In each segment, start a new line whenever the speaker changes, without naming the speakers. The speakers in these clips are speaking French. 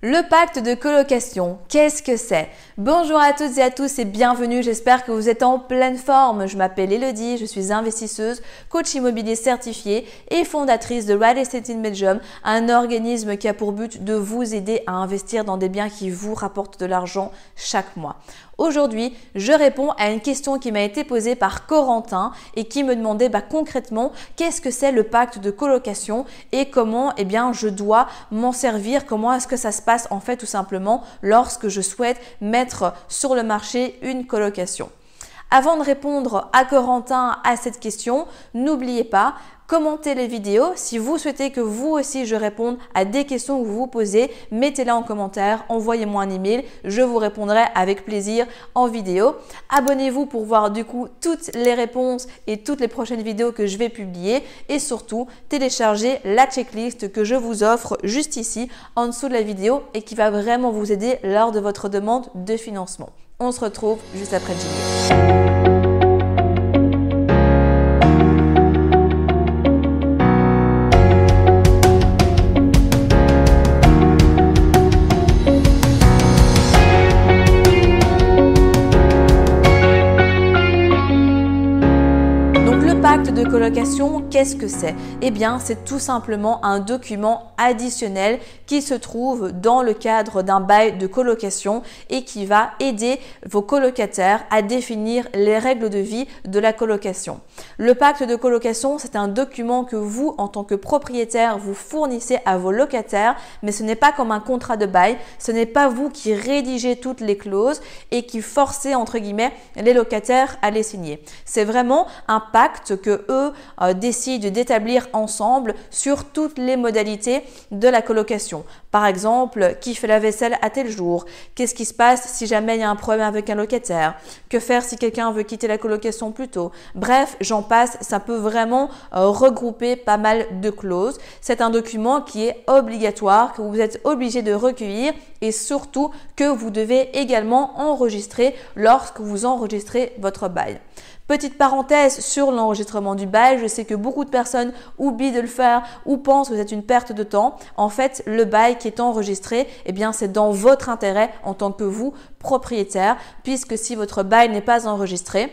Le pacte de colocation, qu'est-ce que c'est? Bonjour à toutes et à tous et bienvenue, j'espère que vous êtes en pleine forme. Je m'appelle Elodie, je suis investisseuse, coach immobilier certifié et fondatrice de Real Estate in Belgium, un organisme qui a pour but de vous aider à investir dans des biens qui vous rapportent de l'argent chaque mois. Aujourd'hui, je réponds à une question qui m'a été posée par Corentin et qui me demandait bah, concrètement qu'est-ce que c'est le pacte de colocation et comment eh bien, je dois m'en servir, comment est-ce que ça se passe en fait tout simplement lorsque je souhaite mettre sur le marché une colocation. Avant de répondre à Corentin à cette question, n'oubliez pas, commentez les vidéos. Si vous souhaitez que vous aussi je réponde à des questions que vous vous posez, mettez-les en commentaire, envoyez-moi un email, je vous répondrai avec plaisir en vidéo. Abonnez-vous pour voir du coup toutes les réponses et toutes les prochaines vidéos que je vais publier et surtout téléchargez la checklist que je vous offre juste ici en dessous de la vidéo et qui va vraiment vous aider lors de votre demande de financement. On se retrouve juste après le. Colocation, qu'est-ce que c'est? Eh bien, c'est tout simplement un document additionnel qui se trouve dans le cadre d'un bail de colocation et qui va aider vos colocataires à définir les règles de vie de la colocation. Le pacte de colocation, c'est un document que vous, en tant que propriétaire, vous fournissez à vos locataires, mais ce n'est pas comme un contrat de bail, ce n'est pas vous qui rédigez toutes les clauses et qui forcez, entre guillemets, les locataires à les signer. C'est vraiment un pacte que eux euh, décident d'établir ensemble sur toutes les modalités de la colocation. Par exemple, qui fait la vaisselle à tel jour? Qu'est-ce qui se passe si jamais il y a un problème avec un locataire? Que faire si quelqu'un veut quitter la colocation plus tôt? Bref, j'en passe, ça peut vraiment euh, regrouper pas mal de clauses. C'est un document qui est obligatoire, que vous êtes obligé de recueillir et surtout que vous devez également enregistrer lorsque vous enregistrez votre bail. Petite parenthèse sur l'enregistrement du bail, je sais que beaucoup de personnes oublient de le faire ou pensent que c'est une perte de temps. En fait, le bail qui est enregistré, eh bien, c'est dans votre intérêt en tant que vous, propriétaire, puisque si votre bail n'est pas enregistré,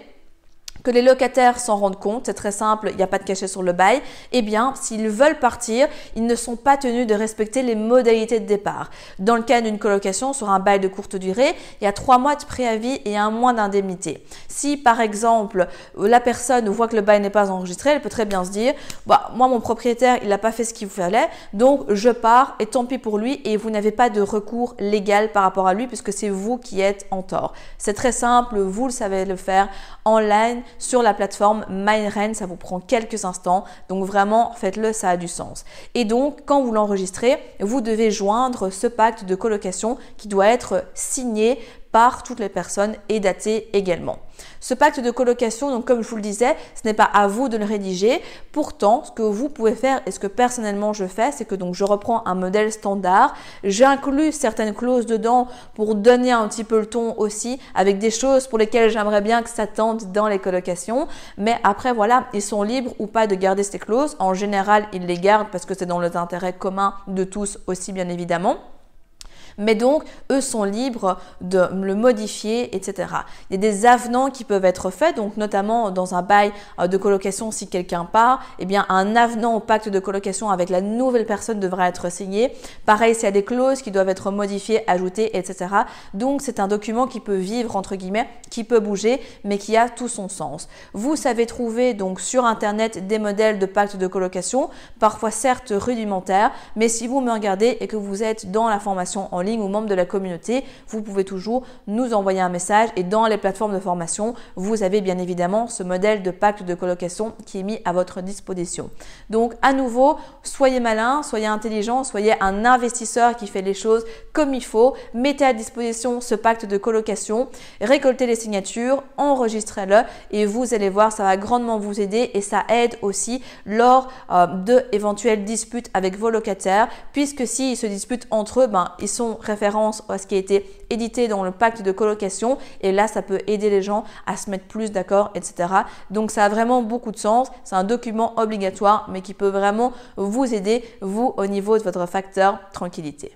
que les locataires s'en rendent compte, c'est très simple, il n'y a pas de cachet sur le bail, eh bien, s'ils veulent partir, ils ne sont pas tenus de respecter les modalités de départ. Dans le cas d'une colocation sur un bail de courte durée, il y a trois mois de préavis et un mois d'indemnité. Si, par exemple, la personne voit que le bail n'est pas enregistré, elle peut très bien se dire, bah, moi, mon propriétaire, il n'a pas fait ce qu'il fallait, donc je pars et tant pis pour lui et vous n'avez pas de recours légal par rapport à lui puisque c'est vous qui êtes en tort. C'est très simple, vous le savez le faire en ligne sur la plateforme MindRen. Ça vous prend quelques instants. Donc vraiment, faites-le, ça a du sens. Et donc, quand vous l'enregistrez, vous devez joindre ce pacte de colocation qui doit être signé par toutes les personnes et daté également. Ce pacte de colocation, donc comme je vous le disais, ce n'est pas à vous de le rédiger. Pourtant, ce que vous pouvez faire et ce que personnellement je fais, c'est que donc je reprends un modèle standard, j'inclus certaines clauses dedans pour donner un petit peu le ton aussi avec des choses pour lesquelles j'aimerais bien que ça tente dans les colocations. Mais après, voilà, ils sont libres ou pas de garder ces clauses. En général, ils les gardent parce que c'est dans l'intérêt commun de tous aussi, bien évidemment. Mais donc, eux sont libres de le modifier, etc. Il y a des avenants qui peuvent être faits, donc notamment dans un bail euh, de colocation, si quelqu'un part, eh bien, un avenant au pacte de colocation avec la nouvelle personne devra être signé. Pareil, s'il y a des clauses qui doivent être modifiées, ajoutées, etc. Donc, c'est un document qui peut vivre, entre guillemets, qui peut bouger, mais qui a tout son sens. Vous savez trouver donc sur Internet des modèles de pacte de colocation, parfois certes rudimentaires, mais si vous me regardez et que vous êtes dans la formation en ligne ou membres de la communauté, vous pouvez toujours nous envoyer un message et dans les plateformes de formation, vous avez bien évidemment ce modèle de pacte de colocation qui est mis à votre disposition. Donc à nouveau, soyez malin, soyez intelligent, soyez un investisseur qui fait les choses comme il faut, mettez à disposition ce pacte de colocation, récoltez les signatures, enregistrez-le et vous allez voir, ça va grandement vous aider et ça aide aussi lors euh, de éventuelles disputes avec vos locataires puisque s'ils se disputent entre eux, ben, ils sont référence à ce qui a été édité dans le pacte de colocation. Et là, ça peut aider les gens à se mettre plus d'accord, etc. Donc, ça a vraiment beaucoup de sens. C'est un document obligatoire, mais qui peut vraiment vous aider, vous, au niveau de votre facteur tranquillité.